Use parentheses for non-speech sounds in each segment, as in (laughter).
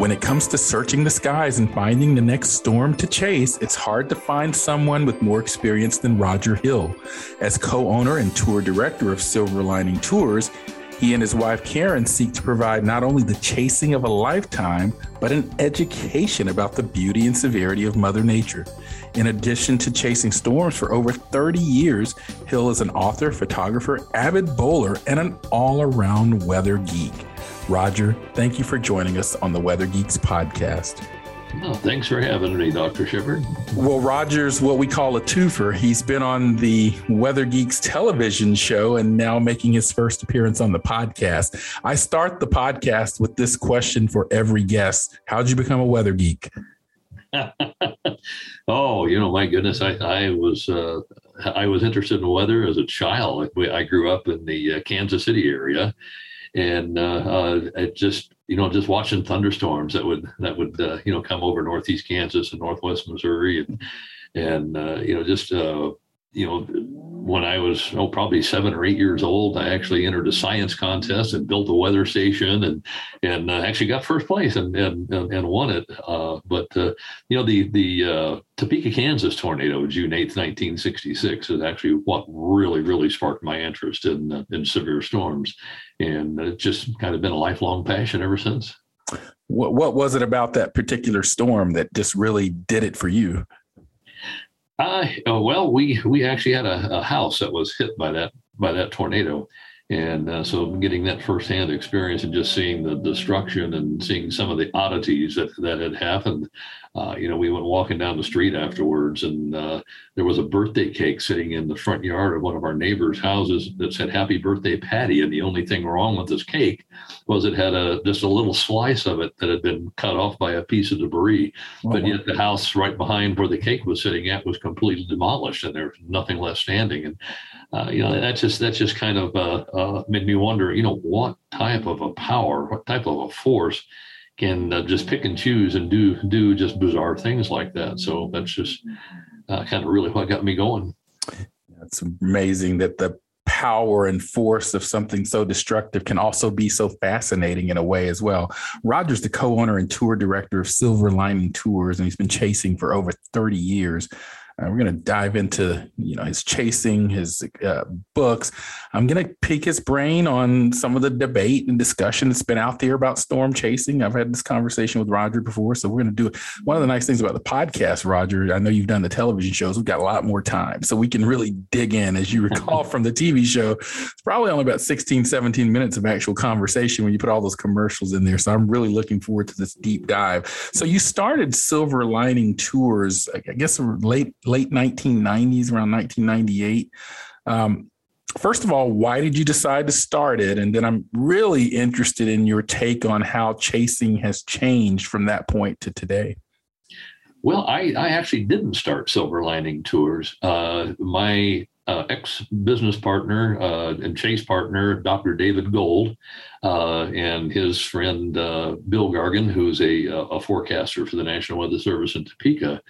When it comes to searching the skies and finding the next storm to chase, it's hard to find someone with more experience than Roger Hill. As co owner and tour director of Silver Lining Tours, he and his wife Karen seek to provide not only the chasing of a lifetime, but an education about the beauty and severity of Mother Nature. In addition to chasing storms for over 30 years, Hill is an author, photographer, avid bowler, and an all around weather geek. Roger, thank you for joining us on the Weather Geeks podcast. Oh, thanks for having me, Dr. Shepherd. Well, Roger's what we call a twofer. He's been on the Weather Geeks television show and now making his first appearance on the podcast. I start the podcast with this question for every guest How'd you become a weather geek? (laughs) oh, you know, my goodness, I, I was uh, I was interested in weather as a child. I grew up in the uh, Kansas City area, and uh, uh, just you know just watching thunderstorms that would that would uh, you know come over northeast Kansas and northwest Missouri and and you know just you know when I was oh probably seven or eight years old, I actually entered a science contest and built a weather station and and uh, actually got first place and and and won it. Uh, but uh, you know the the Topeka, Kansas tornado, June eighth, nineteen sixty six, is actually what really really sparked my interest in in severe storms, and it's just kind of been a lifelong passion ever since. What what was it about that particular storm that just really did it for you? Uh, well, we we actually had a, a, house that was hit by that by that tornado, and uh, so getting that firsthand experience and just seeing the destruction and seeing some of the oddities that that had happened uh, you know, we went walking down the street afterwards, and uh, there was a birthday cake sitting in the front yard of one of our neighbors' houses that said "Happy Birthday, Patty." And the only thing wrong with this cake was it had a just a little slice of it that had been cut off by a piece of debris. Oh, but yet the house right behind where the cake was sitting at was completely demolished, and there's nothing left standing. And uh, you know, that just that just kind of uh, uh, made me wonder, you know, what type of a power, what type of a force can uh, just pick and choose and do do just bizarre things like that. So that's just uh, kind of really what got me going. It's amazing that the power and force of something so destructive can also be so fascinating in a way as well. Roger's the co-owner and tour director of Silver Lining Tours, and he's been chasing for over 30 years. Uh, we're going to dive into you know his chasing, his uh, books. I'm going to pick his brain on some of the debate and discussion that's been out there about storm chasing. I've had this conversation with Roger before, so we're going to do it. One of the nice things about the podcast, Roger, I know you've done the television shows. We've got a lot more time, so we can really dig in. As you recall from the TV show, it's probably only about 16, 17 minutes of actual conversation when you put all those commercials in there. So I'm really looking forward to this deep dive. So you started Silver Lining Tours, I guess late late 1990s, around 1998. Um, first of all, why did you decide to start it? And then I'm really interested in your take on how chasing has changed from that point to today. Well, I, I actually didn't start Silver Lining Tours. Uh, my uh, ex business partner uh, and chase partner, Dr. David Gold, uh, and his friend uh, Bill Gargan, who's a, a forecaster for the National Weather Service in Topeka,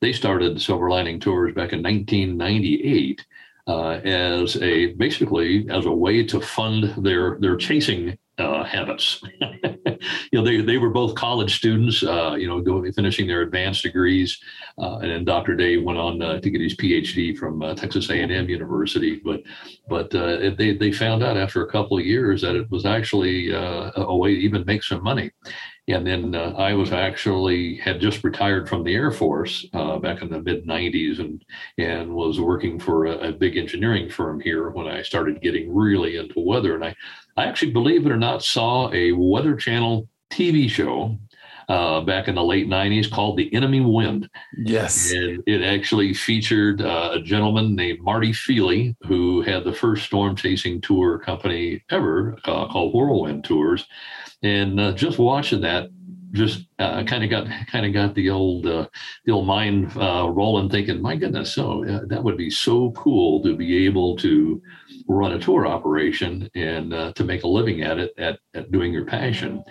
they started Silver Lining Tours back in 1998. Uh, as a basically as a way to fund their their chasing uh, habits. (laughs) you know, they, they were both college students, uh, you know, going, finishing their advanced degrees. Uh, and then Dr. Dave went on uh, to get his PhD from uh, Texas A&M University. But but uh, they, they found out after a couple of years that it was actually a way to even make some money. And then I was actually had just retired from the Air Force back in the mid 90s and, and was working for a, a big engineering firm here when I started getting really into weather. And I I actually, believe it or not, saw a Weather Channel TV show uh, back in the late 90s called The Enemy Wind. Yes. And it actually featured uh, a gentleman named Marty Feely, who had the first storm chasing tour company ever uh, called Whirlwind Tours. And uh, just watching that just uh, kind of got kind of got the old uh, the old mind uh, rolling, thinking, "My goodness, so uh, that would be so cool to be able to run a tour operation and uh, to make a living at it at, at doing your passion."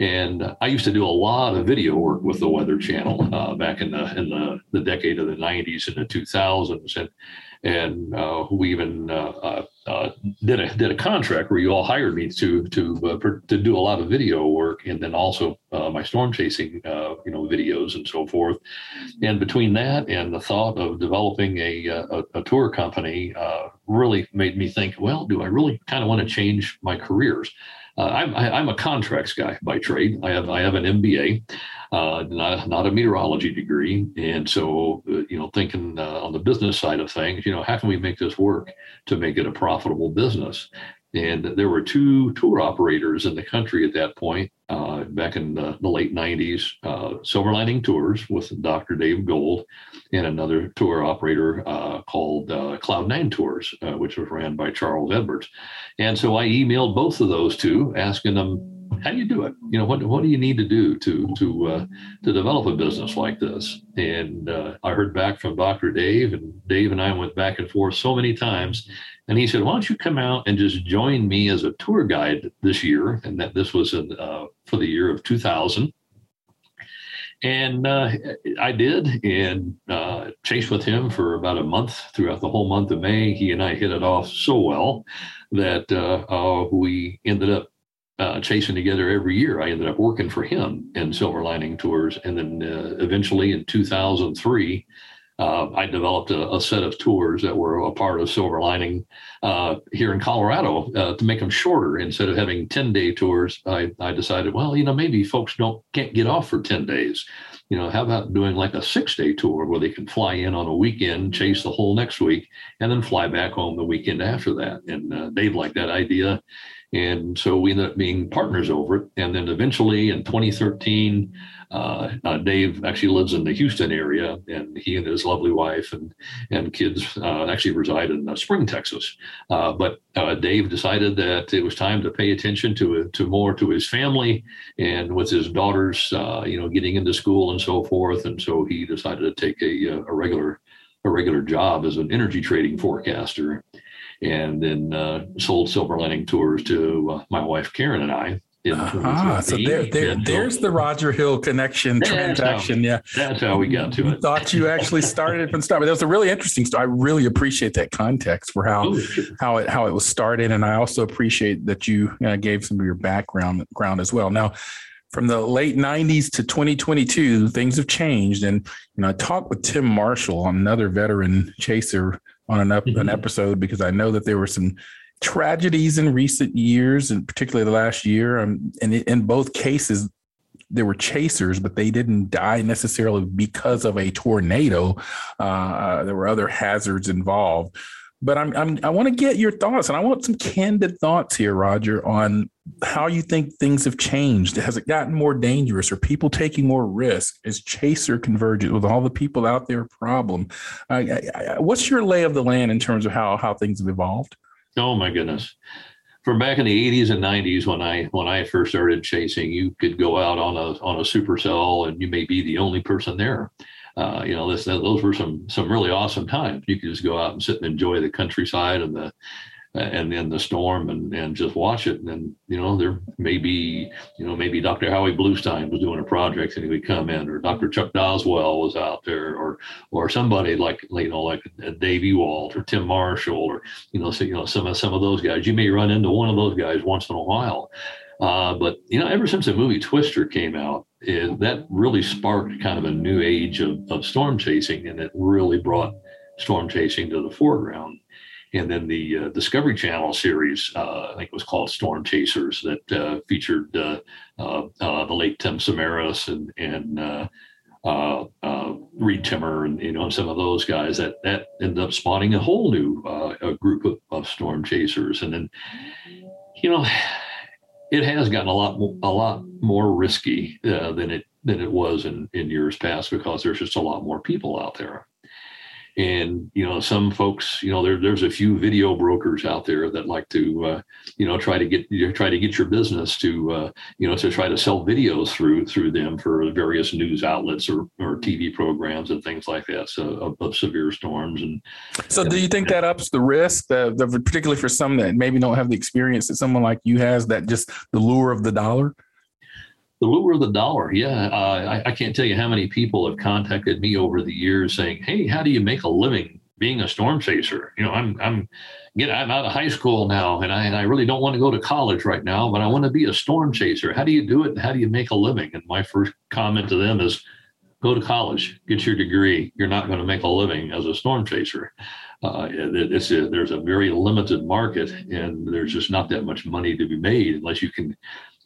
And I used to do a lot of video work with the Weather Channel uh, back in the in the, the decade of the '90s and the 2000s, and and uh, we even uh, uh, uh, did a did a contract where you all hired me to to uh, per, to do a lot of video work and then also my storm chasing you know videos and so forth. And between that and the thought of developing a a, a tour company really made me think, well, do I really kind of want to change my careers? Uh, I'm, I, am a contracts guy by trade. I have I have an MBA, uh, not not a meteorology degree, and so uh, you know thinking uh, on the business side of things, you know how can we make this work to make it a profitable business? And there were two tour operators in the country at that point, uh, back in the, the late 90s uh, Silver Lining Tours with Dr. Dave Gold, and another tour operator uh, called uh, Cloud Nine Tours, uh, which was ran by Charles Edwards. And so I emailed both of those two, asking them, how do you do it? You know, what what do you need to do to to uh, to develop a business like this? And uh, I heard back from Dr. Dave, and Dave and I went back and forth so many times. And he said, "Why don't you come out and just join me as a tour guide this year?" And that this was in, uh, for the year of 2000. And uh, I did, and uh, chased with him for about a month throughout the whole month of May. He and I hit it off so well that uh, uh we ended up uh, chasing together every year. I ended up working for him in Silver Lining Tours. And then uh, eventually in 2003, uh, I developed a, a, set of tours that were a part of Silver Lining uh, here in Colorado uh, to make them shorter. Instead of having 10 day tours, I, I decided, well, you know, maybe folks don't can't get off for 10 days. You know, how about doing like a six day tour where they can fly in on a weekend, chase the whole next week, and then fly back home the weekend after that? And uh, Dave liked that idea. And so we ended up being partners over it. And then eventually in 2013, uh, uh, Dave actually lives in the Houston area, and he and his lovely wife and and kids uh, actually reside in uh, Spring, Texas. Uh, but uh, Dave decided that it was time to pay attention to to more to his family and with his daughters, you know, getting into school and so forth. And so he decided to take a, a regular a regular job as an energy trading forecaster and then uh, sold Silver Lining Tours to uh, my wife Karen and I. Ah, so there, there there's the Roger Hill connection transaction. How, yeah, that's how we got to you it. Thought you actually started from start, but that was a really interesting story. I really appreciate that context for how oh, sure. how it how it was started, and I also appreciate that you uh, gave some of your background ground as well. Now, from the late 90s to 2022 things have changed and you know i talked with tim marshall another veteran chaser on an, mm-hmm. an episode because I know that there were some tragedies in recent years, and particularly the last year. Um, and in both cases, there were chasers, but they didn't die necessarily because of a tornado. Uh there were other hazards involved. But I'm, I'm I want to get your thoughts, and I want some candid thoughts here, Roger, on how you think things have changed. Has it gotten more dangerous? Are people taking more risk? Is chaser convergent with all the people out there problem? Uh, what's your lay of the land in terms of how how things have evolved? Oh my goodness! From back in the 80s and 90s, when I when I first started chasing, you could go out on a on a supercell, and you may be the only person there. Uh, you know, this, those were some some really awesome times. You could just go out and sit and enjoy the countryside and the and then the storm and and just watch it. And then you know there may be you know maybe Dr. Howie Bluestein was doing a project and he would come in, or Dr. Chuck Doswell was out there, or or somebody like you know like Dave Ewald or Tim Marshall or you know so, you know some of some of those guys. You may run into one of those guys once in a while. Uh, but you know, ever since the movie Twister came out, it, that really sparked kind of a new age of, of storm chasing, and it really brought storm chasing to the foreground. And then the uh, Discovery Channel series, uh, I think it was called Storm Chasers, that uh, featured uh, uh, the late Tim Samaras and and Reed Timmer and you know some of those guys. That that ended up spawning a whole new group of, of storm chasers. And then, you know, it has gotten a lot more, a lot more risky uh, than it than it was in in years past because there's just a lot more people out there and you know some folks you know there, there's a few video brokers out there that like to uh, you know try to get try to get your business to uh, you know to try to sell videos through through them for various news outlets or, or tv programs and things like that. So of, of severe storms and so do you think that ups the risk the, the, particularly for some that maybe don't have the experience that someone like you has that just the lure of the dollar the lure of the dollar. Yeah, uh, I, I, can't tell you how many people have contacted me over the years saying, "Hey, how do you make a living being a storm chaser?" You know, I'm I'm get I'm out of high school now, and I and I really don't want to go to college right now, but I want to be a storm chaser. How do you do it? How do you make a living? And my first comment to them is, go to college, get your degree. You're not going to make a living as a storm chaser. Uh, it's a, there's a very limited market, and there's just not that much money to be made unless you can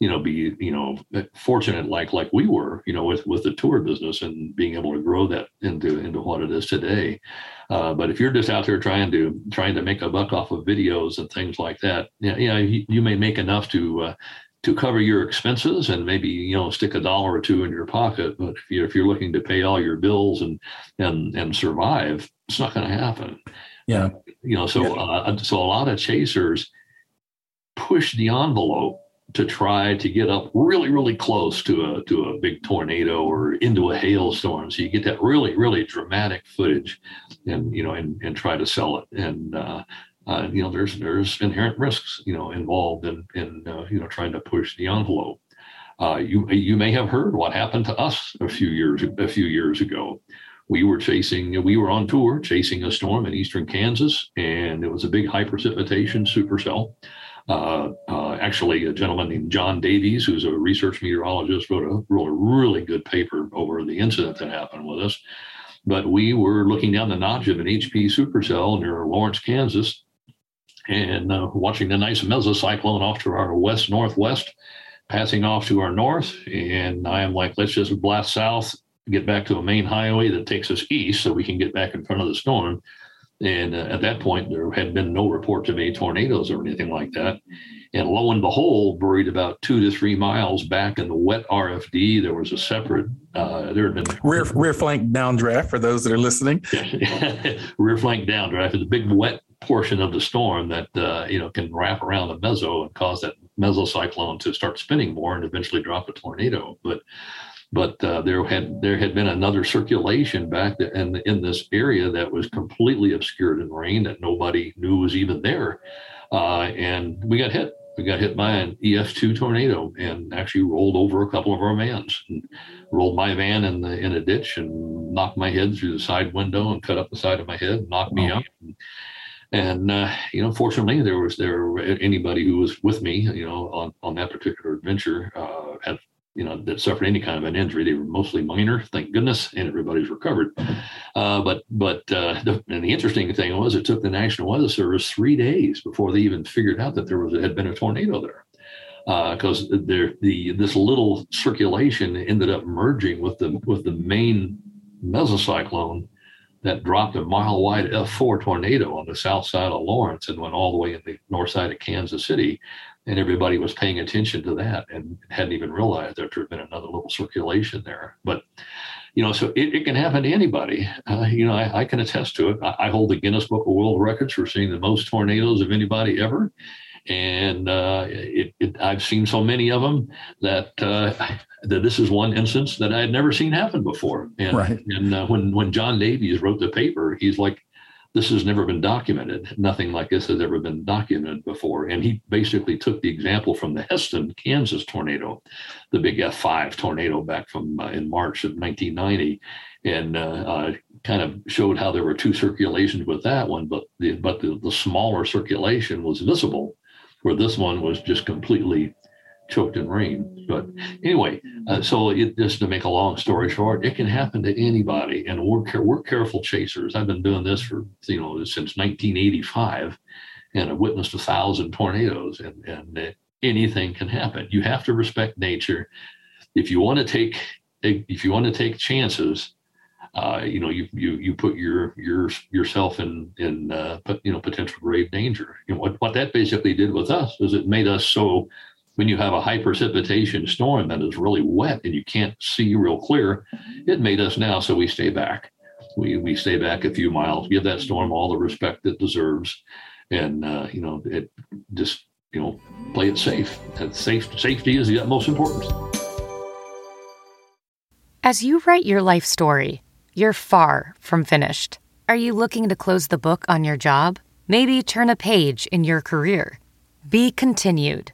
you know be you know fortunate like like we were you know with with the tour business and being able to grow that into into what it is today. Uh, but if you're just out there trying to trying to make a buck off of videos and things like that yeah you know you, you may make enough to uh, to cover your expenses and maybe you know stick a dollar or two in your pocket. But if you're, if you're looking to pay all your bills and and and survive it's not going to happen. Yeah. You know so yeah. uh, so a lot of chasers push the envelope to try to get up really, really close to a to a big tornado or into a hailstorm. So you get that really, really dramatic footage, and you know, and and try to sell it. And uh, uh, you know, there's there's inherent risks, you know, involved in in uh, you know trying to push the envelope. Uh, you you may have heard what happened to us a few years a few years ago. We were chasing, we were on tour chasing a storm in eastern Kansas, and it was a big high precipitation supercell. Uh, uh, actually, a gentleman named Jon Davies, who's a research meteorologist, wrote a, wrote a really good paper over the incident that happened with us. But we were looking down the notch of an HP supercell near Lawrence, Kansas, and uh, watching the nice mesocyclone off to our west northwest, passing off to our north. And I am like, let's just blast south, get back to a main highway that takes us east so we can get back in front of the storm. And uh, at that point, there had been no report of any tornadoes or anything like that. And lo and behold, buried about two to three miles back in the wet RFD, there was a separate. Uh, there had been (laughs) rear rear flank downdraft for those that are listening. (laughs) rear flank downdraft is a big wet portion of the storm that uh, you know can wrap around the meso and cause that mesocyclone to start spinning more and eventually drop a tornado. But but uh, there had there had been another circulation back in in this area that was completely obscured in rain that nobody knew was even there, uh, and we got hit. We got hit by an EF2 tornado and actually rolled over a couple of our vans. And rolled my van in the in a ditch and knocked my head through the side window and cut up the side of my head, knocked me oh. out. And, and uh, you know, fortunately, there was there anybody who was with me, you know, on on that particular adventure uh, had you know, that suffered any kind of an injury. They were mostly minor, thank goodness, and everybody's recovered. Uh, but but uh, the, and the interesting thing was, it took the National Weather Service three days before they even figured out that there was had been a tornado there, because uh, there the this little circulation ended up merging with the with the main mesocyclone that dropped a mile wide F4 tornado on the south side of Lawrence and went all the way in the north side of Kansas City and everybody was paying attention to that and hadn't even realized that there had been another little circulation there. But you know, so it, it can happen to anybody. Uh, you know, I, I, can attest to it. I, I, hold the Guinness Book of World Records for seeing the most tornadoes of anybody ever, and uh, it, it, I've seen so many of them that uh, (laughs) that this is one instance that I had never seen happen before. And, right. and uh, when when Jon Davies wrote the paper, he's like, this has never been documented. Nothing like this has ever been documented before. And he basically took the example from the Hesston, Kansas tornado, the big F5 tornado back from uh, in March of 1990, and uh, uh, kind of showed how there were two circulations with that one, but the, but the, the smaller circulation was visible, where this one was just completely choked in rain. But anyway, uh, so it, just to make a long story short, it can happen to anybody, and we're we're careful chasers. I've been doing this for you know since 1985, and I've witnessed a thousand tornadoes, and and anything can happen. You have to respect nature. If you want to take if you want to take chances, uh, you know, you you you put your your yourself in in uh, you know potential grave danger. You know what what that basically did with us is it made us so when you have a high precipitation storm that is really wet and you can't see real clear, it made us now so we stay back. We we stay back a few miles, give that storm all the respect it deserves, and uh, you know it just you know play it safe. Safe safety is the utmost importance. As you write your life story, you're far from finished. Are you looking to close the book on your job? Maybe turn a page in your career. Be continued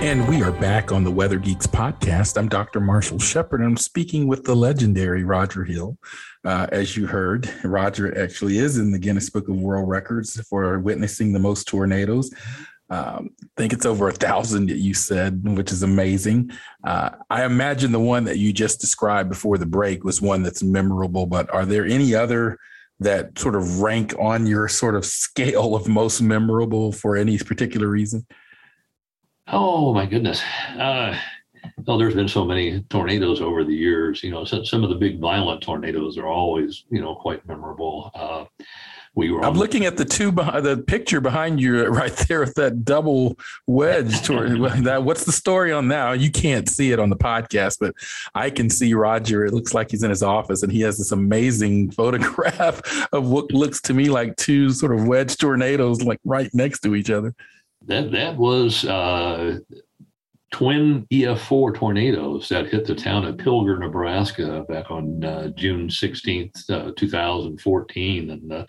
And we are back on the Weather Geeks podcast. I'm Dr. Marshall Shepherd, and I'm speaking with the legendary Roger Hill. Uh, as you heard, Roger actually is in the Guinness Book of World Records for witnessing the most tornadoes. Um, I think it's over a thousand that you said, which is amazing. Uh, I imagine the one that you just described before the break was one that's memorable, but are there any other that sort of rank on your sort of scale of most memorable for any particular reason? Oh my goodness. Uh, well, there's been so many tornadoes over the years. You know, some, of the big violent tornadoes are always, you know, quite memorable. Uh, we were. I'm looking at the two behind the picture behind you (laughs) right there with that double wedge. toward, (laughs) that what's the story on that? You can't see it on the podcast, but I can see Roger. It looks like he's in his office, and he has this amazing (laughs) photograph of what looks to me like two sort of wedge tornadoes, like right next to each other. That that was uh, twin EF4 tornadoes that hit the town of Pilger, Nebraska, back on uh, June 16th, uh, 2014, and uh,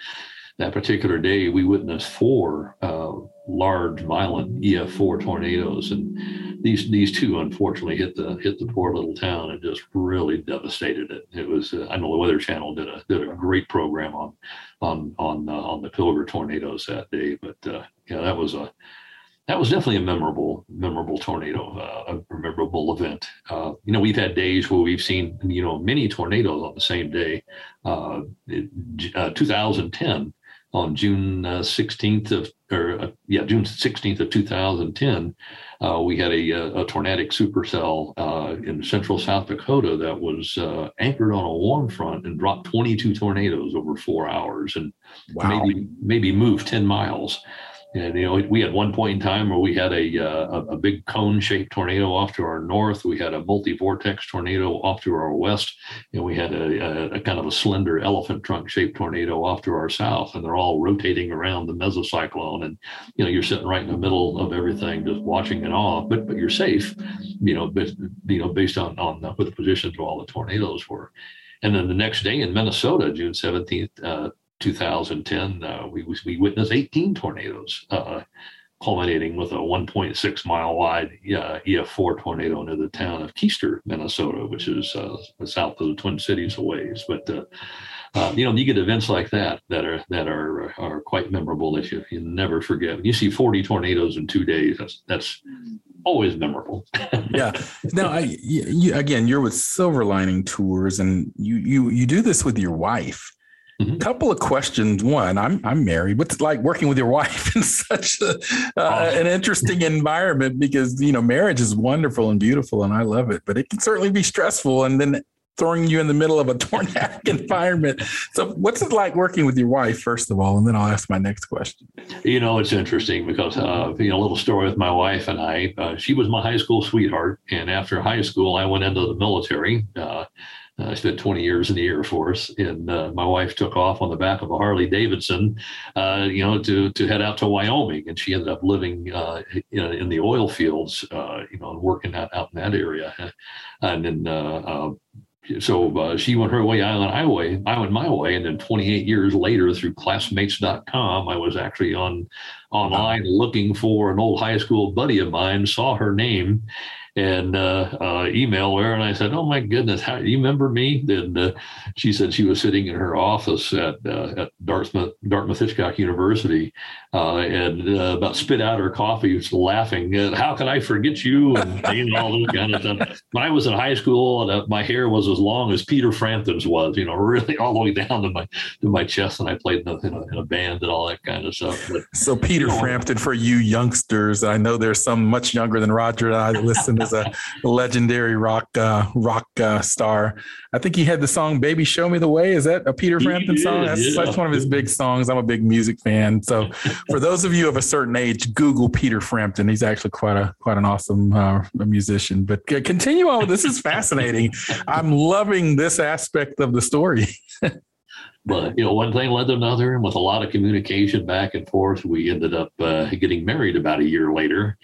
that particular day, we witnessed four uh, large, violent EF4 tornadoes, and these these two unfortunately hit the hit the poor little town and just really devastated it. It was uh, I know the Weather Channel did a did a great program on on on uh, on the Pilger tornadoes that day, but yeah, that was a that was definitely a memorable, memorable tornado, uh, a memorable event. Uh, you know, we've had days where we've seen, you know, many tornadoes on the same day. Uh, it, uh, 2010, on June 16th uh, of, or uh, yeah, June 16th of 2010, uh, we had a, a, tornadic supercell uh, in central South Dakota that was uh, anchored on a warm front and dropped 22 tornadoes over four hours and wow. maybe maybe moved 10 miles. And you know, we had one point in time where we had a uh, a, big cone-shaped tornado off to our north. We had a multi-vortex tornado off to our west, and we had a, a, a kind of a slender elephant trunk-shaped tornado off to our south. And they're all rotating around the mesocyclone. And you know, you're sitting right in the middle of everything, just watching it all. But but you're safe, you know, but you know, based on on the, the positions of all the tornadoes were. And then the next day in Minnesota, June 17th, uh, 2010, uh, we, we witnessed 18 tornadoes, uh, culminating with a 1.6 mile wide uh, EF4 tornado into the town of Kiester, Minnesota, which is uh, south of the Twin Cities a ways. But uh, uh, you know, you get events like that that are that are are quite memorable that you, you never forget. When you see 40 tornadoes in two days, that's that's always memorable. (laughs) yeah. Now, I, you, again, you're with Silver Lining Tours, and you you you do this with your wife. Mm-hmm. Couple of questions. One, I'm I'm married. What's it like working with your (laughs) wife in such a, uh, an interesting environment? Because you know, marriage is wonderful and beautiful, and I love it, but it can certainly be stressful. And then throwing you in the middle of a (laughs) tornadic environment. So, what's it like working with your wife, first of all, and then I'll ask my next question. You know, it's interesting because uh, you know a little story with my wife and I. Uh, she was my high school sweetheart, and after high school, I went into the military. Uh, I spent 20 years in the Air Force, and uh, my wife took off on the back of a Harley Davidson, uh, you know, to to head out to Wyoming, and she ended up living uh, in, in, the oil fields, uh, you know, and working out, out in that area, and then. Uh, so uh, she went her way, I went my way, I went my way, and then 28 years later, through classmates.com, I was actually on online looking for an old high school buddy of mine, saw her name, and uh, uh, email her. And I said, "Oh my goodness, how you remember me?" And uh, she said she was sitting in her office at uh, at Dartmouth Dartmouth Hitchcock University, uh, and uh, about spit out her coffee, was laughing. How can I forget you? And (laughs) you know, all those kind of stuff. When I was in high school, and my hair was as long as Peter Frampton's was, you know, (laughs) really all the way down to my to my chest, and I played in a, in a, in a band and all that kind of stuff. But, so Peter you know, Frampton, for you youngsters, I know there's some much younger than Roger and I listen is a legendary rock uh, rock uh, star. I think he had the song "Baby Show Me the Way." Is that a Peter Frampton song? That's, yeah. that's one of his big songs. I'm a big music fan. So, for those of you of a certain age, Google Peter Frampton. He's actually quite a quite an awesome uh, musician. But continue on. This is fascinating. I'm loving this aspect of the story. (laughs) but you know one thing led to another and with a lot of communication back and forth we ended up uh, getting married about a year later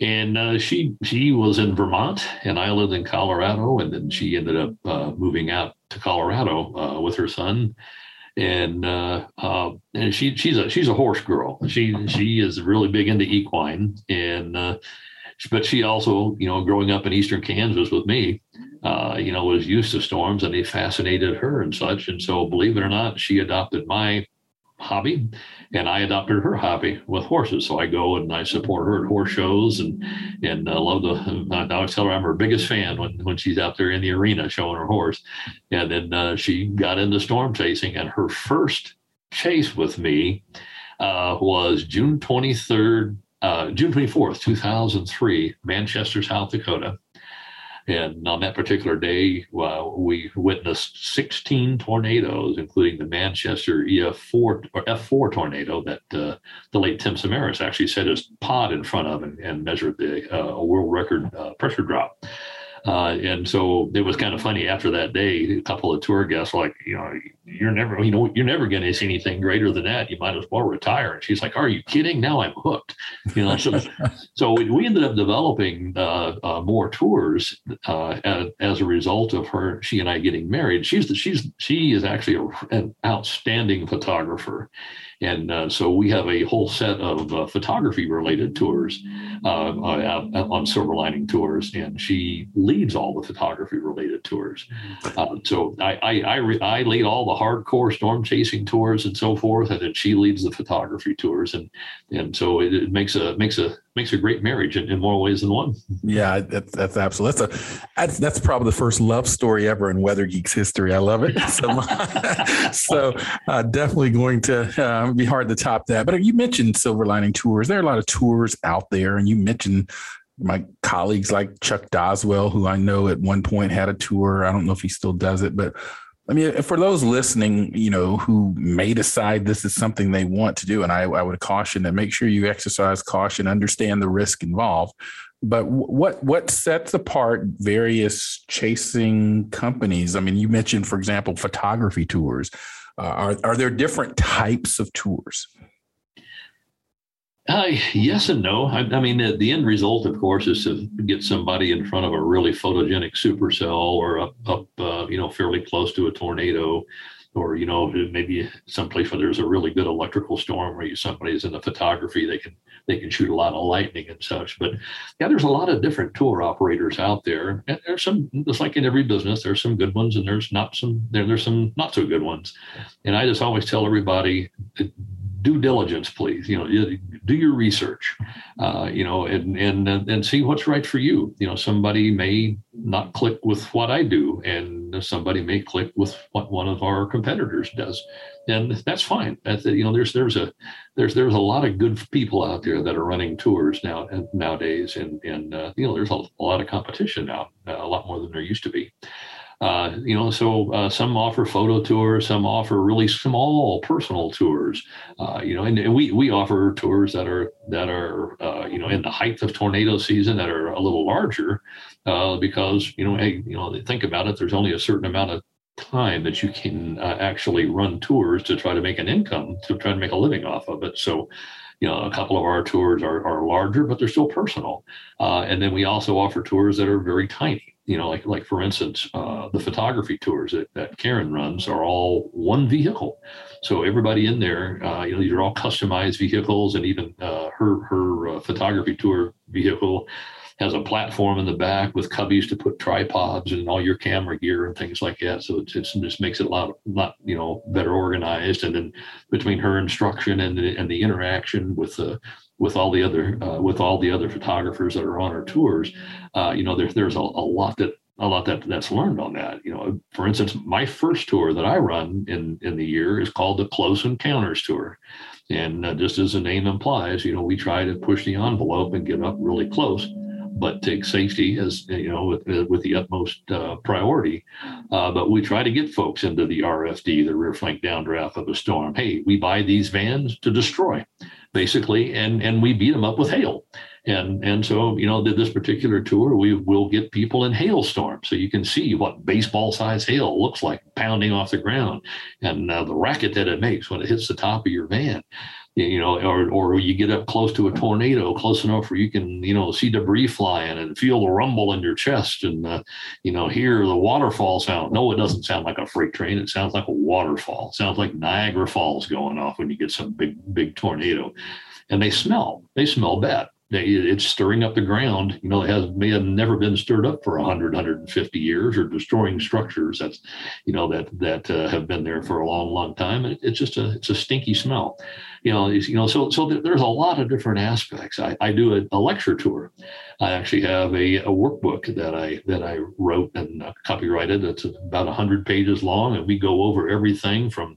and uh, she she was in Vermont, and I lived in Colorado, and then she ended up uh, moving out to Colorado uh, with her son, and uh, uh, and she she's a she's a horse girl. She she is really big into equine, and uh, but she also you know growing up in eastern Kansas with me, you know was used to storms, and they fascinated her and such. And so, believe it or not, she adopted my hobby and I adopted her hobby with horses. So I go and I support her at horse shows and and uh, love the. I always tell her I'm her biggest fan when when she's out there in the arena showing her horse. And then uh, she got into storm chasing, and her first chase with me uh, was June 23rd, uh, June 24th, 2003, Manchester, South Dakota. And on that particular day, uh, we witnessed 16 tornadoes, including the Manchester EF4 or F4 tornado that uh, the late Tim Samaras actually set his pod in front of and, and measured the uh, world record uh, pressure drop. Uh, and so it was kind of funny after that day, a couple of tour guests were like, you know, you're never, you know, you're never going to see anything greater than that. You might as well retire. And she's like, are you kidding? Now I'm hooked. You know, so, (laughs) so we ended up developing uh, uh, more tours uh, as, as, a result of her, she and I getting married. She's the, she's, she is actually a, an outstanding photographer. And uh, so we have a whole set of uh, photography related tours uh, uh on Silver Lining Tours, and she leads all the photography related tours. Uh, so I, I, I, re- I, lead all the hardcore storm chasing tours and so forth, and then she leads the photography tours. And, and so it, it makes a, makes a, makes a great marriage in, in more ways than one. Yeah, that's, that's absolutely that's a that's, that's probably the first love story ever in Weather Geeks history. I love it. (laughs) So, (laughs) so uh, definitely going to uh, be hard to top that. But you mentioned Silver Lining tours. There are a lot of tours out there, and you mentioned my colleagues like Chuck Doswell, who I know at one point had a tour. I don't know if he still does it, but I mean, for those listening, you know, who may decide this is something they want to do, and I, I would caution that make sure you exercise caution, understand the risk involved. But what what sets apart various chasing companies? I mean, you mentioned, for example, photography tours. Uh, are are there different types of tours? Uh, yes and no. I, I mean, the, the, end result, of course, is to get somebody in front of a really photogenic supercell or up, up uh, you know, fairly close to a tornado, or you know, maybe someplace where there's a really good electrical storm where you, somebody's in the photography, they can they can shoot a lot of lightning and such. But yeah, there's a lot of different tour operators out there, and there's some. Just like in every business, there's some good ones, and there's not some. There, there's some not so good ones. And I just always tell everybody due diligence, please. You know, do your research. Uh, you know, and and and see what's right for you. You know, somebody may not click with what I do, and somebody may click with what one of our competitors does, and that's fine. That's you know, there's there's a there's there's a lot of good people out there that are running tours now nowadays, and and uh, you know, there's a, a, lot of competition now, uh, a lot more than there used to be. Uh, you know, so uh, some offer photo tours, some offer really small personal tours. Uh, you know, and, and, we we offer tours that are that are uh, you know in the height of tornado season that are a little larger uh, because you know, hey, you know, think about it. There's only a certain amount of time that you can uh, actually run tours to try to make an income to try to make a living off of it. So you know, a couple of our tours are, are larger, but they're still personal. Uh, and then we also offer tours that are very tiny. You know, like like for instance, uh, the photography tours that, that Karen runs are all one vehicle. So everybody in there, uh, you know, these are all customized vehicles, and even uh, her her uh, photography tour vehicle has a platform in the back with cubbies to put tripods and all your camera gear and things like that. So it's, it's just makes it a lot, lot you know, better organized. And then between her instruction and the, and the interaction with the with all the other uh, with all the other photographers that are on our tours, uh, you know, there's there's a, a lot that a lot that that's learned on that. You know, for instance, my first tour that I run in in the year is called the Close Encounters Tour, and uh, just as the name implies, you know, we try to push the envelope and get up really close but take safety as you know with, with the utmost uh, priority. Uh, but we try to get folks into the RFD, the rear flank downdraft of a storm. Hey, we buy these vans to destroy, basically, and and we beat them up with hail. And and so you know did this particular tour, we will get people in hailstorms, so you can see what baseball size hail looks like pounding off the ground, and uh, the racket that it makes when it hits the top of your van you know, or or you get up close to a tornado, close enough where you can, you know, see debris flying and feel the rumble in your chest, and uh, you know, hear the waterfall sound. No, it doesn't sound like a freight train. It sounds like a waterfall. It sounds like Niagara Falls going off when you get some big big tornado, and they smell. They smell bad it's stirring up the ground. You know, it has may have never been stirred up for 100, 150 years, or destroying structures that's, you know, that that uh, have been there for a long, long time. And it's just a it's a stinky smell. You know, you know, so so there's a lot of different aspects. I, I do a, a lecture tour. I actually have a, a workbook that I that I wrote and uh, copyrighted. It's about 100 pages long, and we go over everything from,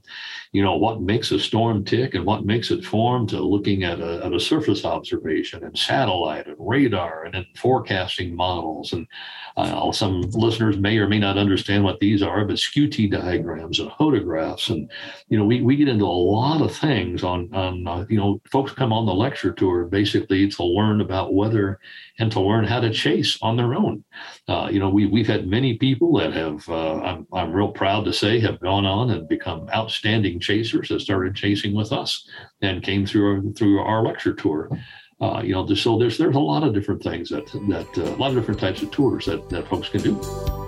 you know, what makes a storm tick and what makes it form to looking at a, at a surface observation and satellite and radar and then forecasting models. And uh, some listeners may or may not understand what these are, but Skew-T diagrams and photographs. And, you know, we, we get into a lot of things on, on uh, you know, folks come on the lecture tour basically to learn about weather and to learn how to chase on their own. Uh, you know, we, we've had many people that have, uh, I'm, I'm real proud to say, have gone on and become outstanding chasers that started chasing with us and came through our, through our lecture tour. Uh, you know, so there's there's a lot of different things that that uh, a lot of different types of tours that that folks can do.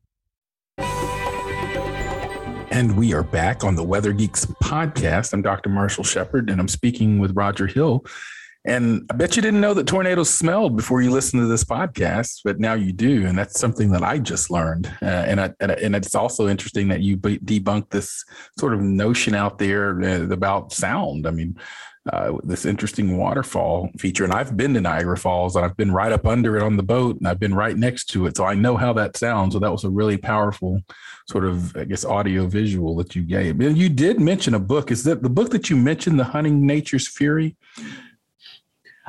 And we are back on the Weather Geeks podcast. I'm Dr. Marshall Shepherd, and I'm speaking with Roger Hill and I bet you didn't know that tornadoes smelled before you listened to this podcast, but now you do, and that's something that I just learned. Uh, and I, and it's also interesting that you debunk this sort of notion out there uh, about sound. I mean, uh, this interesting waterfall feature, and I've been to Niagara Falls, and I've been right up under it on the boat, and I've been right next to it, so I know how that sounds. So that was a really powerful sort of, I guess, audio visual that you gave. And you did mention a book. Is that the book that you mentioned, The Hunting Nature's Fury?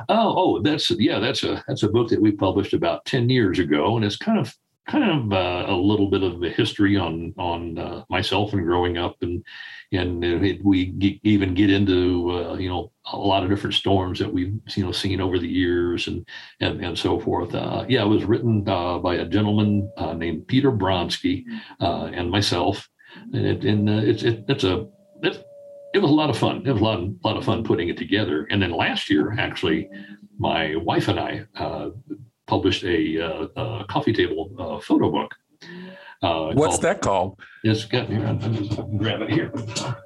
Oh, oh, that's yeah, that's a that's a book that we published about ten years ago, and it's kind of kind of uh, a little bit of a history on on uh, myself and growing up, and and it, we get, even get into uh, you know a lot of different storms that we've you know seen over the years and and and so forth. Uh, yeah, it was written uh, by a gentleman uh, named Peter Bronski and myself, and, it, and it's it, it's a it was a lot of fun. It was a lot, a lot of fun putting it together. And then last year, actually, my wife and I published a, uh, a, coffee table uh, photo book. Uh, What's called, that called? It's got here. I'm just grab it here.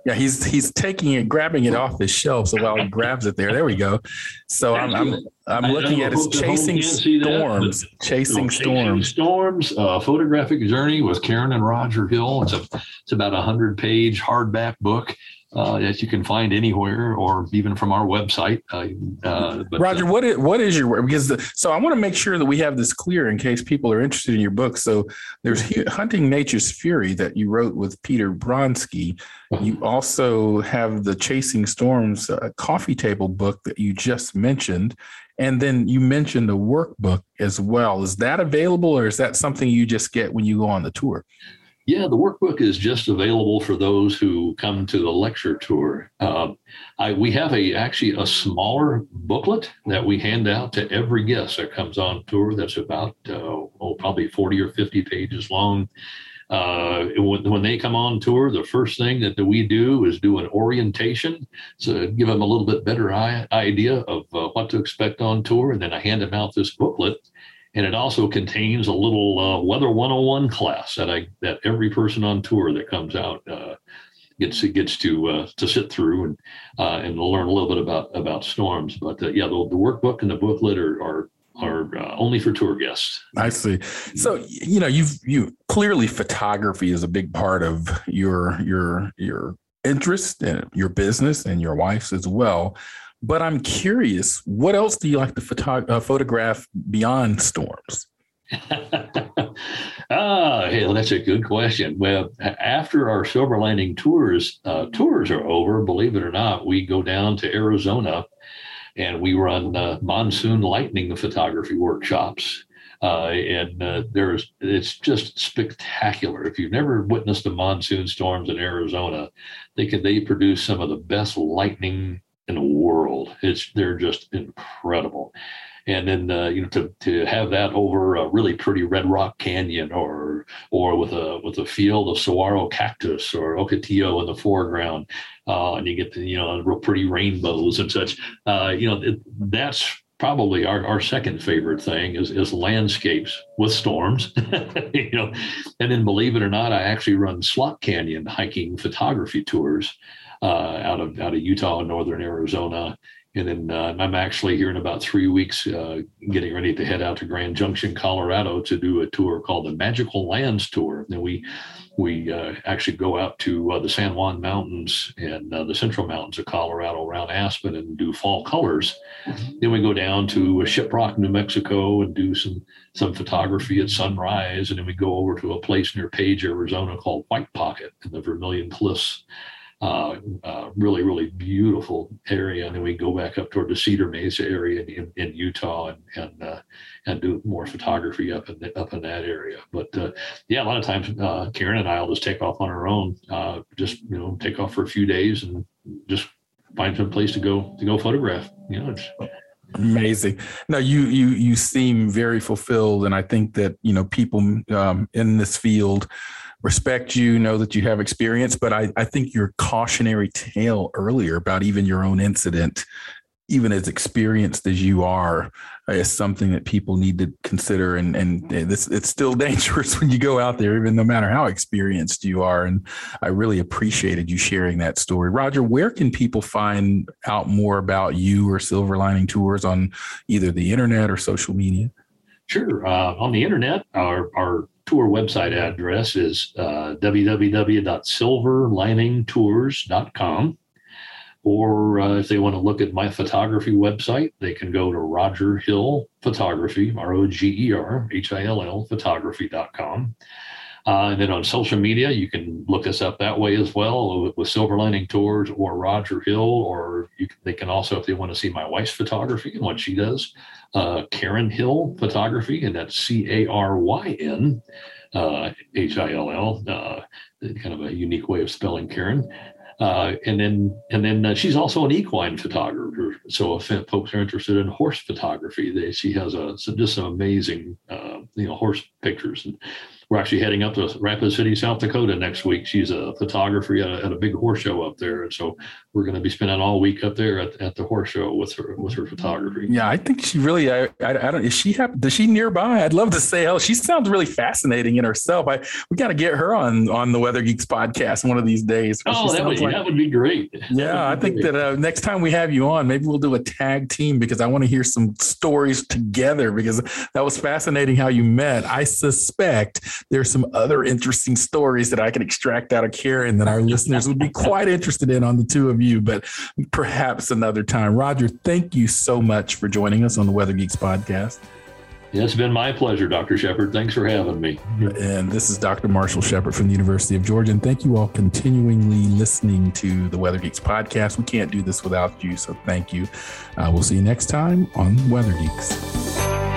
Yeah, he's he's taking it, grabbing it off his shelf. So while he grabs it there, there we go. So I'm I'm, I'm looking at his chasing storms, chasing storms, storms. Uh, photographic journey with Karen and Roger Hill. It's a it's about a hundred page hardback book uh, that you can find anywhere or even from our website. Uh, uh, but, Roger, what is, what is your because the, so I want to make sure that we have this clear in case people are interested in your book. So there's Hunting Nature's Fury that you wrote with Peter Bronski. You also have the Chasing Storms uh, coffee table book that you just mentioned. And then you mentioned a workbook as well. Is that available or is that something you just get when you go on the tour? Yeah, the workbook is just available for those who come to the lecture tour. Uh, I, we have a actually a smaller booklet that we hand out to every guest that comes on tour. That's about uh, oh probably forty or fifty pages long. Uh, when, they come on tour, the first thing that we do is do an orientation to give them a little bit better idea of uh, what to expect on tour, and then I hand them out this booklet and it also contains a little uh, weather 101 class that I that every person on tour that comes out uh, gets gets to uh, to sit through and uh, and learn a little bit about about storms. But uh, yeah, the, the, workbook and the booklet are are are uh, only for tour guests. I see. So you know, you've you clearly photography is a big part of your your your interest and your business and your wife's as well. But I'm curious, what else do you like to photo- uh, photograph beyond storms? (laughs) ah, hey, that's a good question. Well, after our Silver Lining tours uh, tours are over, believe it or not, we go down to Arizona and we run uh, monsoon lightning photography workshops. Uh, and uh, there's it's just spectacular. If you've never witnessed the monsoon storms in Arizona, they can they produce some of the best lightning in the world. It's they're just incredible. And then uh, you know to to have that over a really pretty Red Rock Canyon or or with a with a field of saguaro cactus or ocotillo in the foreground, uh, and you get the, you know real pretty rainbows and such. Uh, you know it, that's probably our, our second favorite thing is, is landscapes with storms (laughs) you know and then believe it or not i actually run slot canyon hiking photography tours out of out of Utah and northern Arizona. And then uh, I'm actually here in about three weeks, uh, getting ready to head out to Grand Junction, Colorado, to do a tour called the Magical Lands Tour. And we we uh, actually go out to uh, the San Juan Mountains and uh, the Central Mountains of Colorado around Aspen and do fall colors. Mm-hmm. Then we go down to Shiprock, New Mexico, and do some some photography at sunrise. And then we go over to a place near Page, Arizona, called White Pocket in the Vermilion Cliffs uh, uh, really, really beautiful area. And then we go back up toward the Cedar Mesa area in, in Utah and and uh, and do more photography up in up in that area. But uh, yeah, a lot of times uh, Caryn and I will just take off on our own, uh, just you know, take off for a few days and just find some place to go to go photograph. You know, it's, Amazing. Now you you you seem very fulfilled, and I think that you know people um, in this field respect you, know that you have experience, but I, I think your cautionary tale earlier about even your own incident, even as experienced as you are, is something that people need to consider. And and this it's still (laughs) dangerous when you go out there, even no matter how experienced you are. And I really appreciated you sharing that story. Roger, where can people find out more about you or Silver Lining Tours on either the internet or social media? Sure. Uh, on the internet, our, our tour website address is uh, www.silverliningtours.com. Or uh, if they want to look at my photography website, they can go to Roger Hill Photography, R O G E R H I L L photography.com. Uh, and then on social media, you can look us up that way as well with Silver Lining Tours or Roger Hill, or can, they can also, if they want to see my wife's photography and what she does, uh, Caryn Hill Photography, and that's C A R Y N uh, H I L L, uh, kind of a unique way of spelling Karen. Uh, and then and then uh, she's also an equine photographer. So if folks are interested in horse photography, they, she has a just some amazing uh, you know horse pictures. And we're actually heading up to Rapid City, South Dakota next week. She's a photographer at a, at a big horse show up there, and so we're going to be spending all week up there at, at the horse show with her with her photography. Yeah, I think she really. I, I, I don't. Is she have? Does she nearby? I'd love to say. Oh, she sounds really fascinating in herself. I we got to get her on on the Weather Geeks podcast one of these days. Oh, that would, like, that would be great. Yeah, I think great. that uh, next time we have you on, maybe we'll do a tag team because I want to hear some stories together because that was fascinating how you met. I suspect there's some other interesting stories that I can extract out of Caryn that our listeners would be quite interested in on the two of you, but perhaps another time. Roger, thank you so much for joining us on the Weather Geeks podcast. Yeah, it's been my pleasure, Dr. Shepherd. Thanks for having me. And this is Dr. Marshall Shepherd from the University of Georgia. And thank you all continuingly listening to the Weather Geeks podcast. We can't do this without you, so thank you. Uh, we'll see you next time on Weather Geeks.